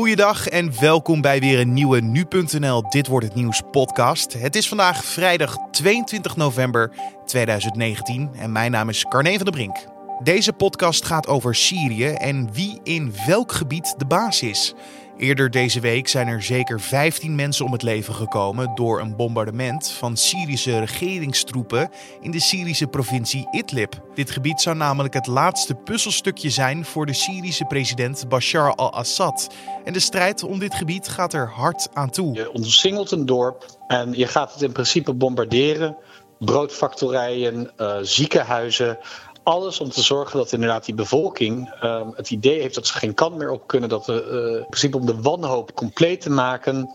Goeiedag en welkom bij weer een nieuwe Nu.nl Dit Wordt Het Nieuws podcast. Het is vandaag vrijdag 22 november 2019 en mijn naam is Carne van der Brink. Deze podcast gaat over Syrië en wie in welk gebied de baas is. Eerder deze week zijn er zeker 15 mensen om het leven gekomen door een bombardement van Syrische regeringstroepen in de Syrische provincie Idlib. Dit gebied zou namelijk het laatste puzzelstukje zijn voor de Syrische president Bashar al-Assad. En de strijd om dit gebied gaat er hard aan toe. Je omsingelt een dorp en je gaat het in principe bombarderen. Broodfactorijen, uh, ziekenhuizen, alles om te zorgen dat inderdaad die bevolking uh, het idee heeft dat ze geen kant meer op kunnen. Dat we uh, in principe om de wanhoop compleet te maken.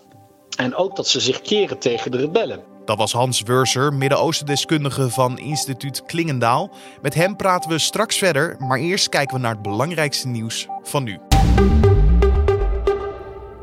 En ook dat ze zich keren tegen de rebellen. Dat was Hans Wurser, Midden-Oosten-deskundige van instituut Klingendaal. Met hem praten we straks verder, maar eerst kijken we naar het belangrijkste nieuws van nu.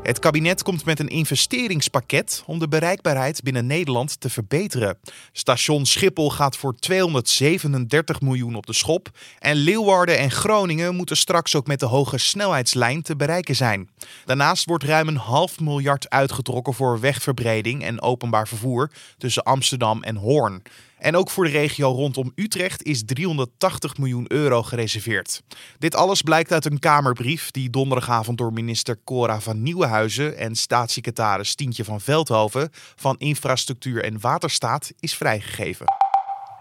Het kabinet komt met een investeringspakket om de bereikbaarheid binnen Nederland te verbeteren. Station Schiphol gaat voor 237 miljoen op de schop. En Leeuwarden en Groningen moeten straks ook met de hoge snelheidslijn te bereiken zijn. Daarnaast wordt ruim een half miljard uitgetrokken voor wegverbreding en openbaar vervoer tussen Amsterdam en Hoorn. En ook voor de regio rondom Utrecht is 380 miljoen euro gereserveerd. Dit alles blijkt uit een Kamerbrief die donderdagavond door minister Cora van Nieuwenhuizen en staatssecretaris Tientje van Veldhoven van Infrastructuur en Waterstaat is vrijgegeven.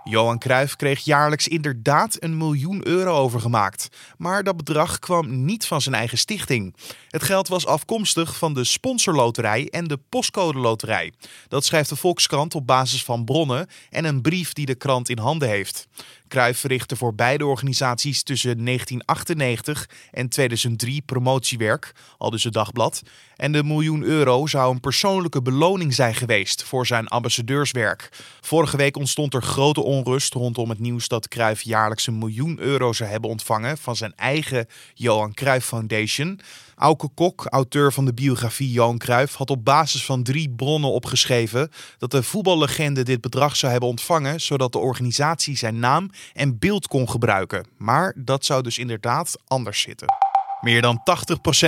Johan Cruijff kreeg jaarlijks inderdaad een miljoen euro overgemaakt. Maar dat bedrag kwam niet van zijn eigen stichting. Het geld was afkomstig van de sponsorloterij en de postcode loterij. Dat schrijft de Volkskrant op basis van bronnen en een brief die de krant in handen heeft. Cruijff verrichtte voor beide organisaties tussen 1998 en 2003 promotiewerk, al dus het dagblad. En de miljoen euro zou een persoonlijke beloning zijn geweest voor zijn ambassadeurswerk. Vorige week ontstond er grote onrust rondom het nieuws dat Cruijff jaarlijks een miljoen euro zou hebben ontvangen van zijn eigen Johan Cruijff Foundation. Auke Kok, auteur van de biografie Johan Cruijff, had op basis van drie bronnen opgeschreven dat de voetballegende dit bedrag zou hebben ontvangen, zodat de organisatie zijn naam en beeld kon gebruiken. Maar dat zou dus inderdaad anders zitten. Meer dan 80%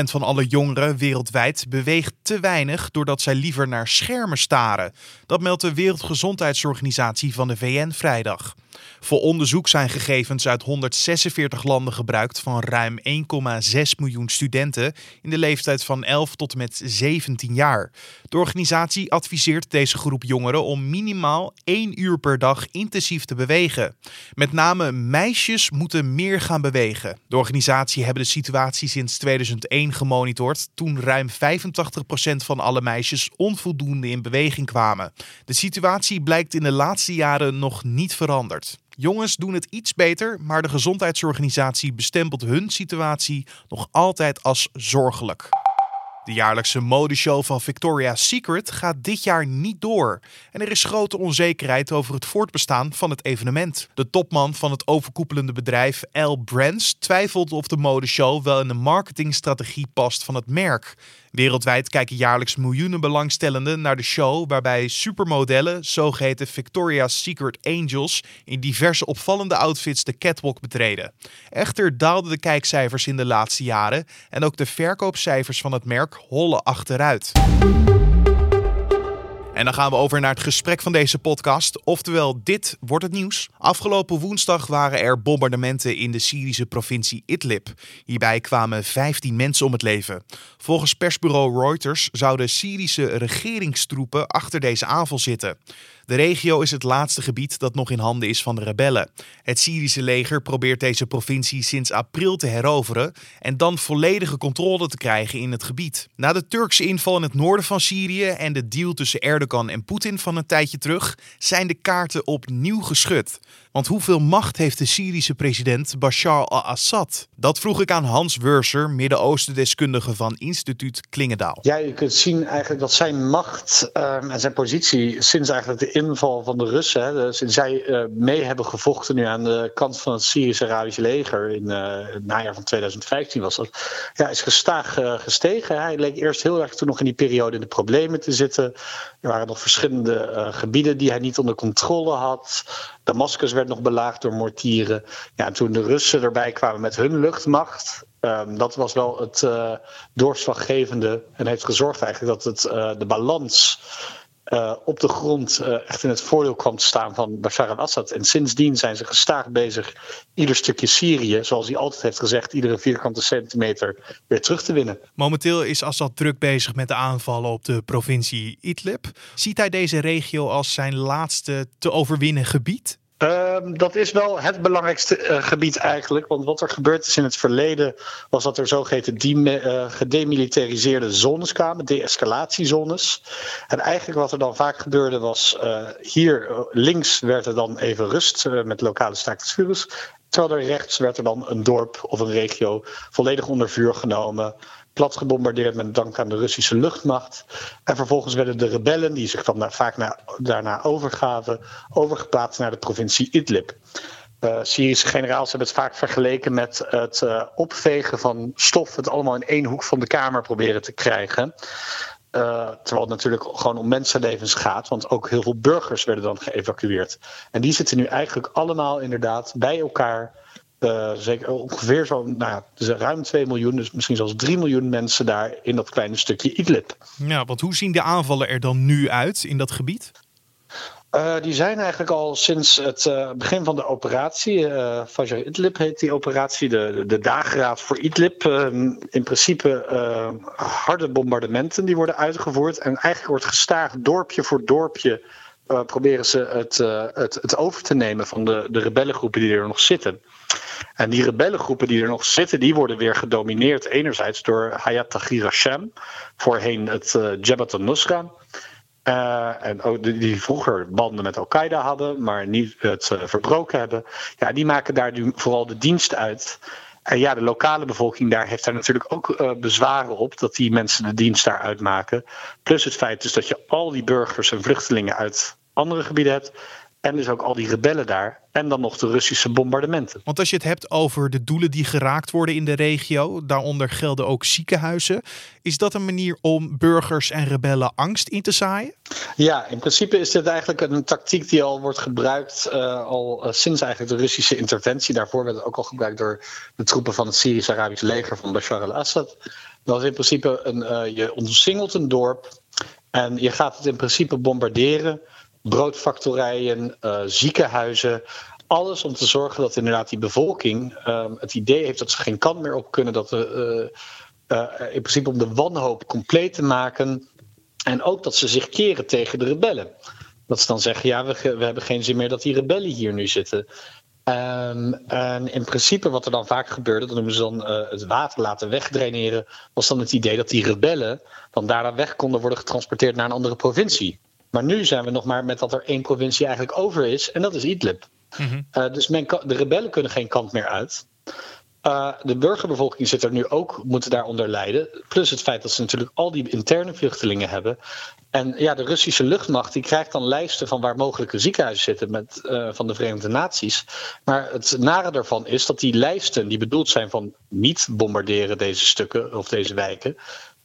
van alle jongeren wereldwijd beweegt te weinig doordat zij liever naar schermen staren. Dat meldt de Wereldgezondheidsorganisatie van de VN vrijdag. Voor onderzoek zijn gegevens uit 146 landen gebruikt van ruim 1,6 miljoen studenten in de leeftijd van 11 tot en met 17 jaar. De organisatie adviseert deze groep jongeren om minimaal 1 uur per dag intensief te bewegen. Met name meisjes moeten meer gaan bewegen. De organisatie hebben de situatie sinds 2001 gemonitord, toen ruim 85% van alle meisjes onvoldoende in beweging kwamen. De situatie blijkt in de laatste jaren nog niet veranderd. Jongens doen het iets beter, maar de gezondheidsorganisatie bestempelt hun situatie nog altijd als zorgelijk. De jaarlijkse modeshow van Victoria's Secret gaat dit jaar niet door. En er is grote onzekerheid over het voortbestaan van het evenement. De topman van het overkoepelende bedrijf L Brands twijfelt of de modeshow wel in de marketingstrategie past van het merk. Wereldwijd kijken jaarlijks miljoenen belangstellenden naar de show, waarbij supermodellen, zogeheten Victoria's Secret Angels, in diverse opvallende outfits de catwalk betreden. Echter daalden de kijkcijfers in de laatste jaren en ook de verkoopcijfers van het merk hollen achteruit. En dan gaan we over naar het gesprek van deze podcast. Oftewel, dit wordt het nieuws. Afgelopen woensdag waren er bombardementen in de Syrische provincie Idlib. Hierbij kwamen 15 mensen om het leven. Volgens persbureau Reuters zouden Syrische regeringstroepen achter deze aanval zitten. De regio is het laatste gebied dat nog in handen is van de rebellen. Het Syrische leger probeert deze provincie sinds april te heroveren en dan volledige controle te krijgen in het gebied. Na de Turkse inval in het noorden van Syrië en de deal tussen Erdogan en Poetin van een tijdje terug zijn de kaarten opnieuw geschud. Want hoeveel macht heeft de Syrische president Bashar al-Assad? Dat vroeg ik aan Hans Wurser, Midden-Oosten-deskundige van instituut Klingendaal. Ja, je kunt zien eigenlijk dat zijn macht um, en zijn positie sinds eigenlijk de inval van de Russen, hè, sinds zij uh, mee hebben gevochten nu aan de kant van het Syrisch-Arabische leger in uh, het najaar van 2015 was dat, ja, is gestaag uh, gestegen. Hij leek eerst heel erg toen nog in die periode in de problemen te zitten. Er waren nog verschillende gebieden die hij niet onder controle had. Damascus werd nog belaagd door mortieren. Ja, en toen de Russen erbij kwamen met hun luchtmacht, Um, dat was wel het uh, doorslaggevende en heeft gezorgd eigenlijk dat het, uh, de balans uh, op de grond echt in het voordeel kwam te staan van Bashar al-Assad. En sindsdien zijn ze gestaag bezig ieder stukje Syrië, zoals hij altijd heeft gezegd, iedere vierkante centimeter weer terug te winnen. Momenteel is Assad druk bezig met de aanvallen op de provincie Idlib. Ziet hij deze regio als zijn laatste te overwinnen gebied? Um, dat is wel het belangrijkste uh, gebied eigenlijk. Want wat er gebeurd is in het verleden was dat er zogeheten uh, gedemilitariseerde zones kwamen, de-escalatiezones. En eigenlijk wat er dan vaak gebeurde was, uh, hier links werd er dan even rust met lokale staakt Terwijl er rechts werd er dan een dorp of een regio volledig onder vuur genomen plat gebombardeerd met dank aan de Russische luchtmacht. En vervolgens werden de rebellen, die zich dan vaak na, daarna overgaven, overgeplaatst naar de provincie Idlib. Uh, Syrische generaals hebben het vaak vergeleken met het uh, opvegen van stof, het allemaal in één hoek van de kamer proberen te krijgen. Uh, terwijl het natuurlijk gewoon om mensenlevens gaat, want ook heel veel burgers werden dan geëvacueerd. En die zitten nu eigenlijk allemaal inderdaad bij elkaar uh, zeker ongeveer zo'n, nou ja, dus ruim 2 miljoen, dus misschien zelfs 3 miljoen mensen daar in dat kleine stukje Idlib. Ja, want hoe zien de aanvallen er dan nu uit in dat gebied? Uh, die zijn eigenlijk al sinds het uh, begin van de operatie. Uh, Fajr Idlib heet die operatie, de, de dageraad voor Idlib. in principe harde bombardementen die worden uitgevoerd. En eigenlijk wordt gestaag dorpje voor dorpje proberen ze het, het, het over te nemen van de, de rebellengroepen die er nog zitten. En die rebellengroepen die er nog zitten, die worden weer gedomineerd enerzijds door Hayat Tahrir Hashem, voorheen het uh, Jabhat al-Nusra. Uh, en ook die, vroeger banden met Al-Qaeda hadden, maar niet het uh, verbroken hebben. Ja, die maken daar nu vooral de dienst uit. En ja, de lokale bevolking daar heeft daar natuurlijk ook bezwaren op dat die mensen de dienst daar uitmaken. Plus het feit dus dat je al die burgers en vluchtelingen uit andere gebieden hebt. En dus ook al die rebellen daar. En dan nog de Russische bombardementen. Want als je het hebt over de doelen die geraakt worden in de regio, daaronder gelden ook ziekenhuizen. Is dat een manier om burgers en rebellen angst in te zaaien? Ja, in principe is dit eigenlijk een tactiek die al wordt gebruikt uh, al uh, sinds eigenlijk de Russische interventie. Daarvoor werd het ook al gebruikt door de troepen van het Syrisch-Arabisch leger van Bashar al-Assad. Dat is in principe een, uh, je omsingelt een dorp en je gaat het in principe bombarderen broodfactorijen, uh, ziekenhuizen. Alles om te zorgen dat inderdaad die bevolking uh, het idee heeft dat ze geen kant meer op kunnen. Dat uh, in principe om de wanhoop compleet te maken. En ook dat ze zich keren tegen de rebellen. Dat ze dan zeggen, ja, we, we hebben geen zin meer dat die rebellen hier nu zitten. Um, en in principe wat er dan vaak gebeurde, dat noemen ze dan het water laten wegdraineren, was dan het idee dat die rebellen dan daarna weg konden worden getransporteerd naar een andere provincie. Maar nu zijn we nog maar met dat er één provincie eigenlijk over is. En dat is Idlib. Mm uh, dus men de rebellen kunnen geen kant meer uit. Uh, de burgerbevolking zit er nu ook, moeten daaronder lijden. Plus het feit dat ze natuurlijk al die interne vluchtelingen hebben. En ja, de Russische luchtmacht die krijgt dan lijsten van waar mogelijke ziekenhuizen zitten met, uh, van de Verenigde Naties. Maar het nare daarvan is dat die lijsten, die bedoeld zijn van niet bombarderen deze stukken of deze wijken,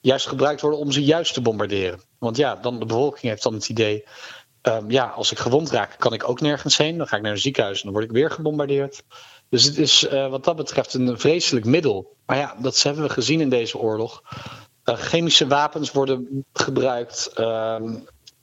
juist gebruikt worden om ze juist te bombarderen. Want ja, dan de bevolking heeft dan het idee. Um, ja, als ik gewond raak, kan ik ook nergens heen. Dan ga ik naar een ziekenhuis en dan word ik weer gebombardeerd. Dus het is uh, wat dat betreft een vreselijk middel. Maar ja, dat hebben we gezien in deze oorlog. Uh, chemische wapens worden gebruikt. Uh,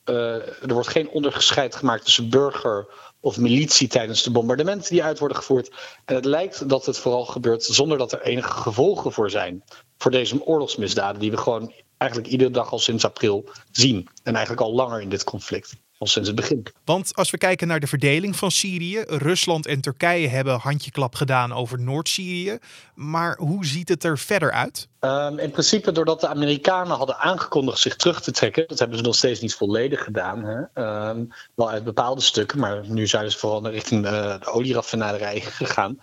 er wordt geen onderscheid gemaakt tussen burger of militie tijdens de bombardementen die uit worden gevoerd. En het lijkt dat het vooral gebeurt zonder dat er enige gevolgen voor zijn. Voor deze oorlogsmisdaden die we gewoon eigenlijk iedere dag al sinds april zien. En eigenlijk al langer in dit conflict. Al sinds het begin. Want als we kijken naar de verdeling van Syrië, Rusland en Turkije hebben handjeklap gedaan over Noord-Syrië. Maar hoe ziet het er verder uit? Um, in principe, doordat de Amerikanen hadden aangekondigd zich terug te trekken, dat hebben ze nog steeds niet volledig gedaan. Hè? Um, wel uit bepaalde stukken, maar nu zijn ze vooral richting de, de olieraffinaderij gegaan.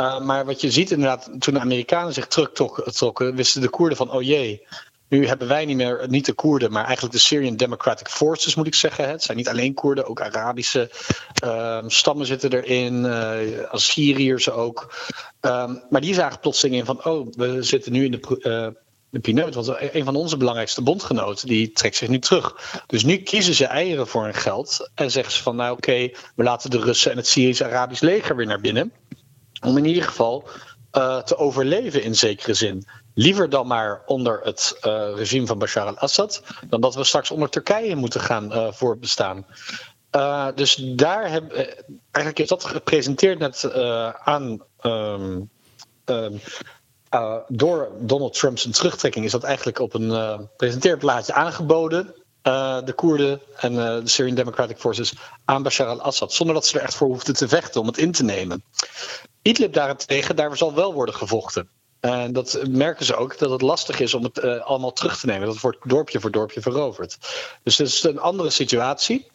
Uh, maar wat je ziet inderdaad, toen de Amerikanen zich terugtrokken, wisten de Koerden van, oh jee, nu hebben wij niet meer, niet de Koerden, maar eigenlijk de Syrian Democratic Forces, moet ik zeggen. Het zijn niet alleen Koerden, ook Arabische um, stammen zitten erin, uh, Assyriërs ook. Um, maar die zagen plotseling in van, oh, we zitten nu in de, uh, de pineut. Want een van onze belangrijkste bondgenoten die trekt zich nu terug. Dus nu kiezen ze eieren voor hun geld. En zeggen ze van nou oké, we laten de Russen en het Syrisch-Arabisch leger weer naar binnen. Om in ieder geval uh, te overleven in zekere zin. Liever dan maar onder het uh, regime van Bashar al-Assad, dan dat we straks onder Turkije moeten gaan uh, voortbestaan. dus daar heb, eigenlijk is dat gepresenteerd net aan. Um, um, door Donald Trump zijn terugtrekking is dat eigenlijk op een presenteerplaatje aangeboden. de Koerden en de Syrian Democratic Forces aan Bashar al-Assad. Zonder dat ze er echt voor hoefden te vechten om het in te nemen. Idlib daarentegen, daar zal wel worden gevochten. En dat merken ze ook, dat het lastig is om het uh, allemaal terug te nemen. Dat wordt dorpje voor dorpje veroverd. Dus dat is een andere situatie.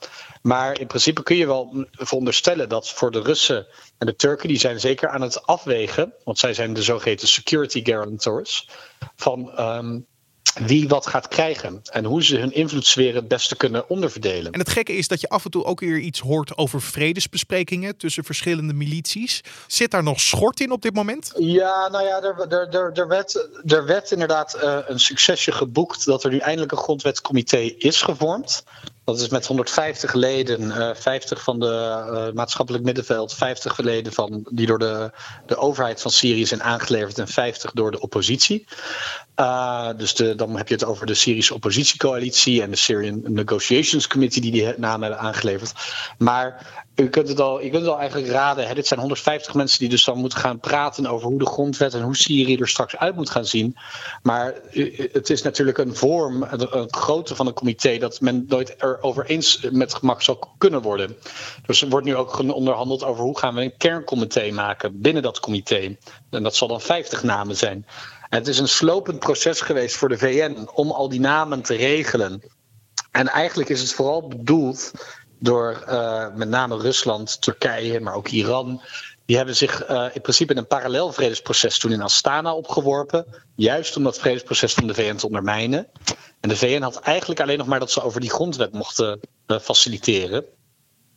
Maar in principe kun je wel veronderstellen dat voor de Russen en de Turken, die zijn zeker aan het afwegen, want zij zijn de zogeheten security guarantors, van um, wie wat gaat krijgen en hoe ze hun invloedssfeer het beste kunnen onderverdelen. En het gekke is dat je af en toe ook weer iets hoort over vredesbesprekingen tussen verschillende milities. Zit daar nog schort in op dit moment? Ja, nou ja, er, er, er, er, werd, er werd inderdaad uh, een succesje geboekt dat er nu eindelijk een grondwetscomité is gevormd. Dat is met 150 leden, uh, 50 van de uh, maatschappelijk middenveld, 50 leden van, die door de, de overheid van Syrië zijn aangeleverd en 50 door de oppositie. Uh, dus de, dan heb je het over de Syrische oppositiecoalitie en de Syrian Negotiations Committee die die naam hebben aangeleverd. Maar u kunt het al, je kunt het al eigenlijk raden. Dit zijn 150 mensen die dus dan moeten gaan praten over hoe de grondwet en hoe Syrië er straks uit moet gaan zien. Maar het is natuurlijk een vorm, een grootte van een comité dat men nooit erover eens met gemak zal kunnen worden. Dus er wordt nu ook onderhandeld over hoe gaan we een kerncomité maken binnen dat comité. En dat zal dan 50 namen zijn. Het is een slopend proces geweest voor de VN om al die namen te regelen. En eigenlijk is het vooral bedoeld door uh, met name Rusland, Turkije, maar ook Iran. Die hebben zich uh, in principe in een parallel vredesproces toen in Astana opgeworpen. Juist om dat vredesproces van de VN te ondermijnen. En de VN had eigenlijk alleen nog maar dat ze over die grondwet mochten uh, faciliteren.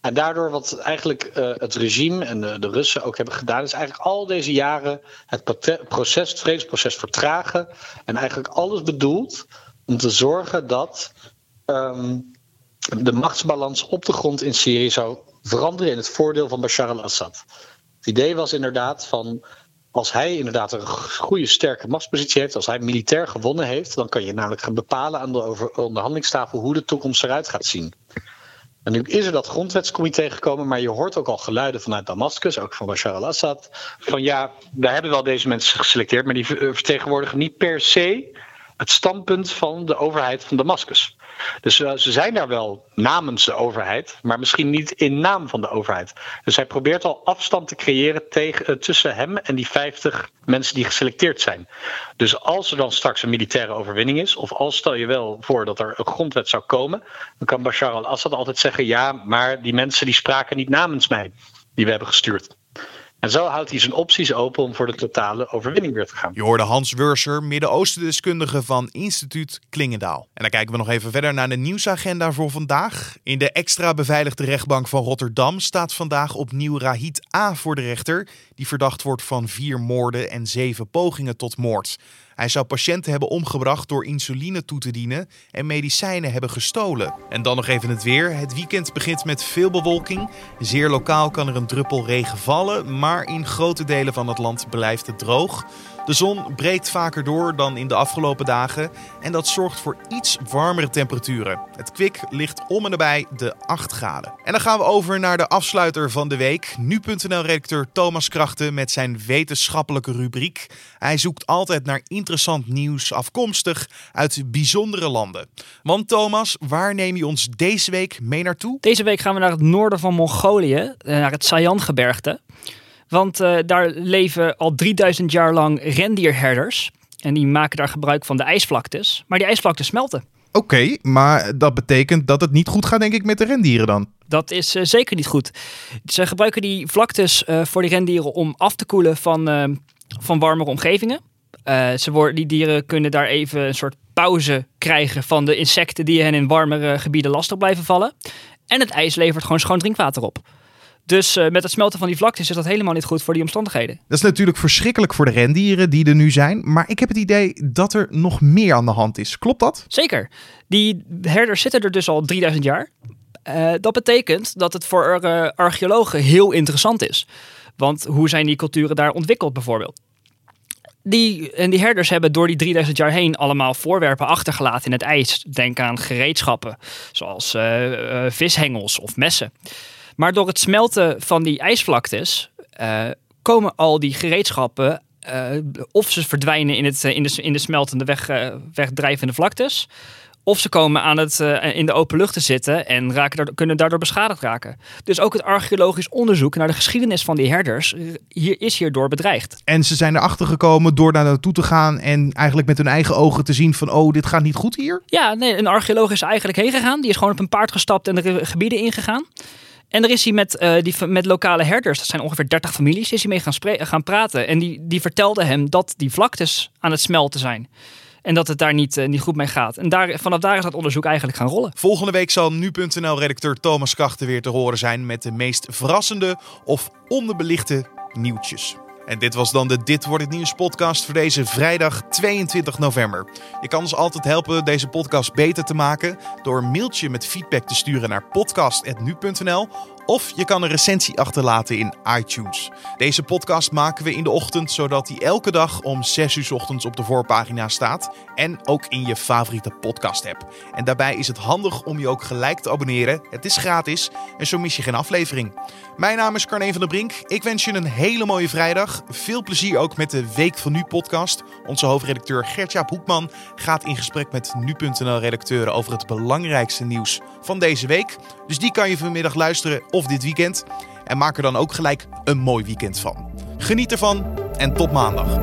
En daardoor wat eigenlijk het regime en de, Russen ook hebben gedaan, is eigenlijk al deze jaren het proces, het vredesproces vertragen. En eigenlijk alles bedoeld om te zorgen dat um, de machtsbalans op de grond in Syrië zou veranderen in het voordeel van Bashar al-Assad. Het idee was inderdaad van als hij inderdaad een goede, sterke machtspositie heeft, als hij militair gewonnen heeft, dan kan je namelijk gaan bepalen aan de onderhandelingstafel hoe de toekomst eruit gaat zien. En nu is er dat grondwetscomité gekomen, maar je hoort ook al geluiden vanuit Damascus, ook van Bashar al-Assad, van ja, daar hebben wel deze mensen geselecteerd, maar die vertegenwoordigen niet per se het standpunt van de overheid van Damascus. Dus uh, ze zijn daar wel namens de overheid, maar misschien niet in naam van de overheid. Dus hij probeert al afstand te creëren tegen, uh, tussen hem en die 50 mensen die geselecteerd zijn. Dus als er dan straks een militaire overwinning is, of als stel je wel voor dat er een grondwet zou komen, dan kan Bashar al-Assad altijd zeggen: ja, maar die mensen die spraken niet namens mij, die we hebben gestuurd. En zo houdt hij zijn opties open om voor de totale overwinning weer te gaan. Je hoorde Hans Wurser, Midden-Oosten-deskundige van Instituut Klingendaal. En dan kijken we nog even verder naar de nieuwsagenda voor vandaag. In de extra beveiligde rechtbank van Rotterdam staat vandaag opnieuw Rahid A. voor de rechter, die verdacht wordt van vier moorden en zeven pogingen tot moord. Hij zou patiënten hebben omgebracht door insuline toe te dienen en medicijnen hebben gestolen. En dan nog even het weer. Het weekend begint met veel bewolking. Zeer lokaal kan er een druppel regen vallen, maar in grote delen van het land blijft het droog. De zon breekt vaker door dan in de afgelopen dagen en dat zorgt voor iets warmere temperaturen. Het kwik ligt om en nabij de 8 graden. En dan gaan we over naar de afsluiter van de week. Nu.nl-redacteur Thomas Krachten met zijn wetenschappelijke rubriek. Hij zoekt altijd naar interessant nieuws afkomstig uit bijzondere landen. Want Thomas, waar neem je ons deze week mee naartoe? Deze week gaan we naar het noorden van Mongolië, eh, naar het Sayan-gebergte. Want uh, daar leven al 3000 jaar lang rendierherders. En die maken daar gebruik van de ijsvlaktes. Maar die ijsvlaktes smelten. Oké, okay, maar dat betekent dat het niet goed gaat, denk ik, met de rendieren dan? Dat is uh, zeker niet goed. Ze gebruiken die vlaktes uh, voor die rendieren om af te koelen van, van warmere omgevingen. ze worden, die dieren kunnen daar even een soort pauze krijgen van de insecten die hen in warmere gebieden lastig blijven vallen. En het ijs levert gewoon schoon drinkwater op. Dus uh, met het smelten van die vlaktes is dat helemaal niet goed voor die omstandigheden. Dat is natuurlijk verschrikkelijk voor de rendieren die er nu zijn. Maar ik heb het idee dat er nog meer aan de hand is. Klopt dat? Zeker. Die herders zitten er dus al 3000 jaar. Uh, dat betekent dat het voor uh, archeologen heel interessant is. Want hoe zijn die culturen daar ontwikkeld bijvoorbeeld? Die, en die herders hebben door die 3000 jaar heen allemaal voorwerpen achtergelaten in het ijs. Denk aan gereedschappen, zoals uh, vishengels of messen. Maar door het smelten van die ijsvlaktes komen al die gereedschappen of ze verdwijnen in, het, in, de, in de smeltende weg, wegdrijvende vlaktes. Of ze komen aan het, uh, in de open lucht te zitten en raken, kunnen daardoor beschadigd raken. Dus ook het archeologisch onderzoek naar de geschiedenis van die herders hier, is hierdoor bedreigd. En ze zijn erachter gekomen door daar naartoe te gaan en eigenlijk met hun eigen ogen te zien van oh, dit gaat niet goed hier? Ja, nee, een archeoloog is eigenlijk heen gegaan. Die is gewoon op een paard gestapt en de gebieden ingegaan. En er is hij met, uh, die, met lokale herders, dat zijn ongeveer 30 families, is hij mee gaan, gaan praten. En die, die vertelde hem dat die vlaktes aan het smelten zijn. En dat het daar niet, uh, niet goed mee gaat. En daar, vanaf daar is dat onderzoek eigenlijk gaan rollen. Volgende week zal nu.nl-redacteur Thomas Kachten weer te horen zijn met de meest verrassende of onderbelichte nieuwtjes. En dit was dan de Dit wordt het nieuws podcast voor deze vrijdag 22 november. Je kan ons altijd helpen deze podcast beter te maken door een mailtje met feedback te sturen naar podcast.nu.nl of je kan een recensie achterlaten in iTunes. Deze podcast maken we in de ochtend, zodat die elke dag om 6 uur ochtends op de voorpagina staat. En ook in je favoriete podcast app. En daarbij is het handig om je ook gelijk te abonneren. Het is gratis en zo mis je geen aflevering. Mijn naam is Carne van der Brink. Ik wens je een hele mooie vrijdag. Veel plezier ook met de Week van Nu podcast. Onze hoofdredacteur Gertjaap Hoekman gaat in gesprek met Nu.nl-redacteuren over het belangrijkste nieuws van deze week. Dus die kan je vanmiddag luisteren of dit weekend. En maak er dan ook gelijk een mooi weekend van. Geniet ervan en tot maandag.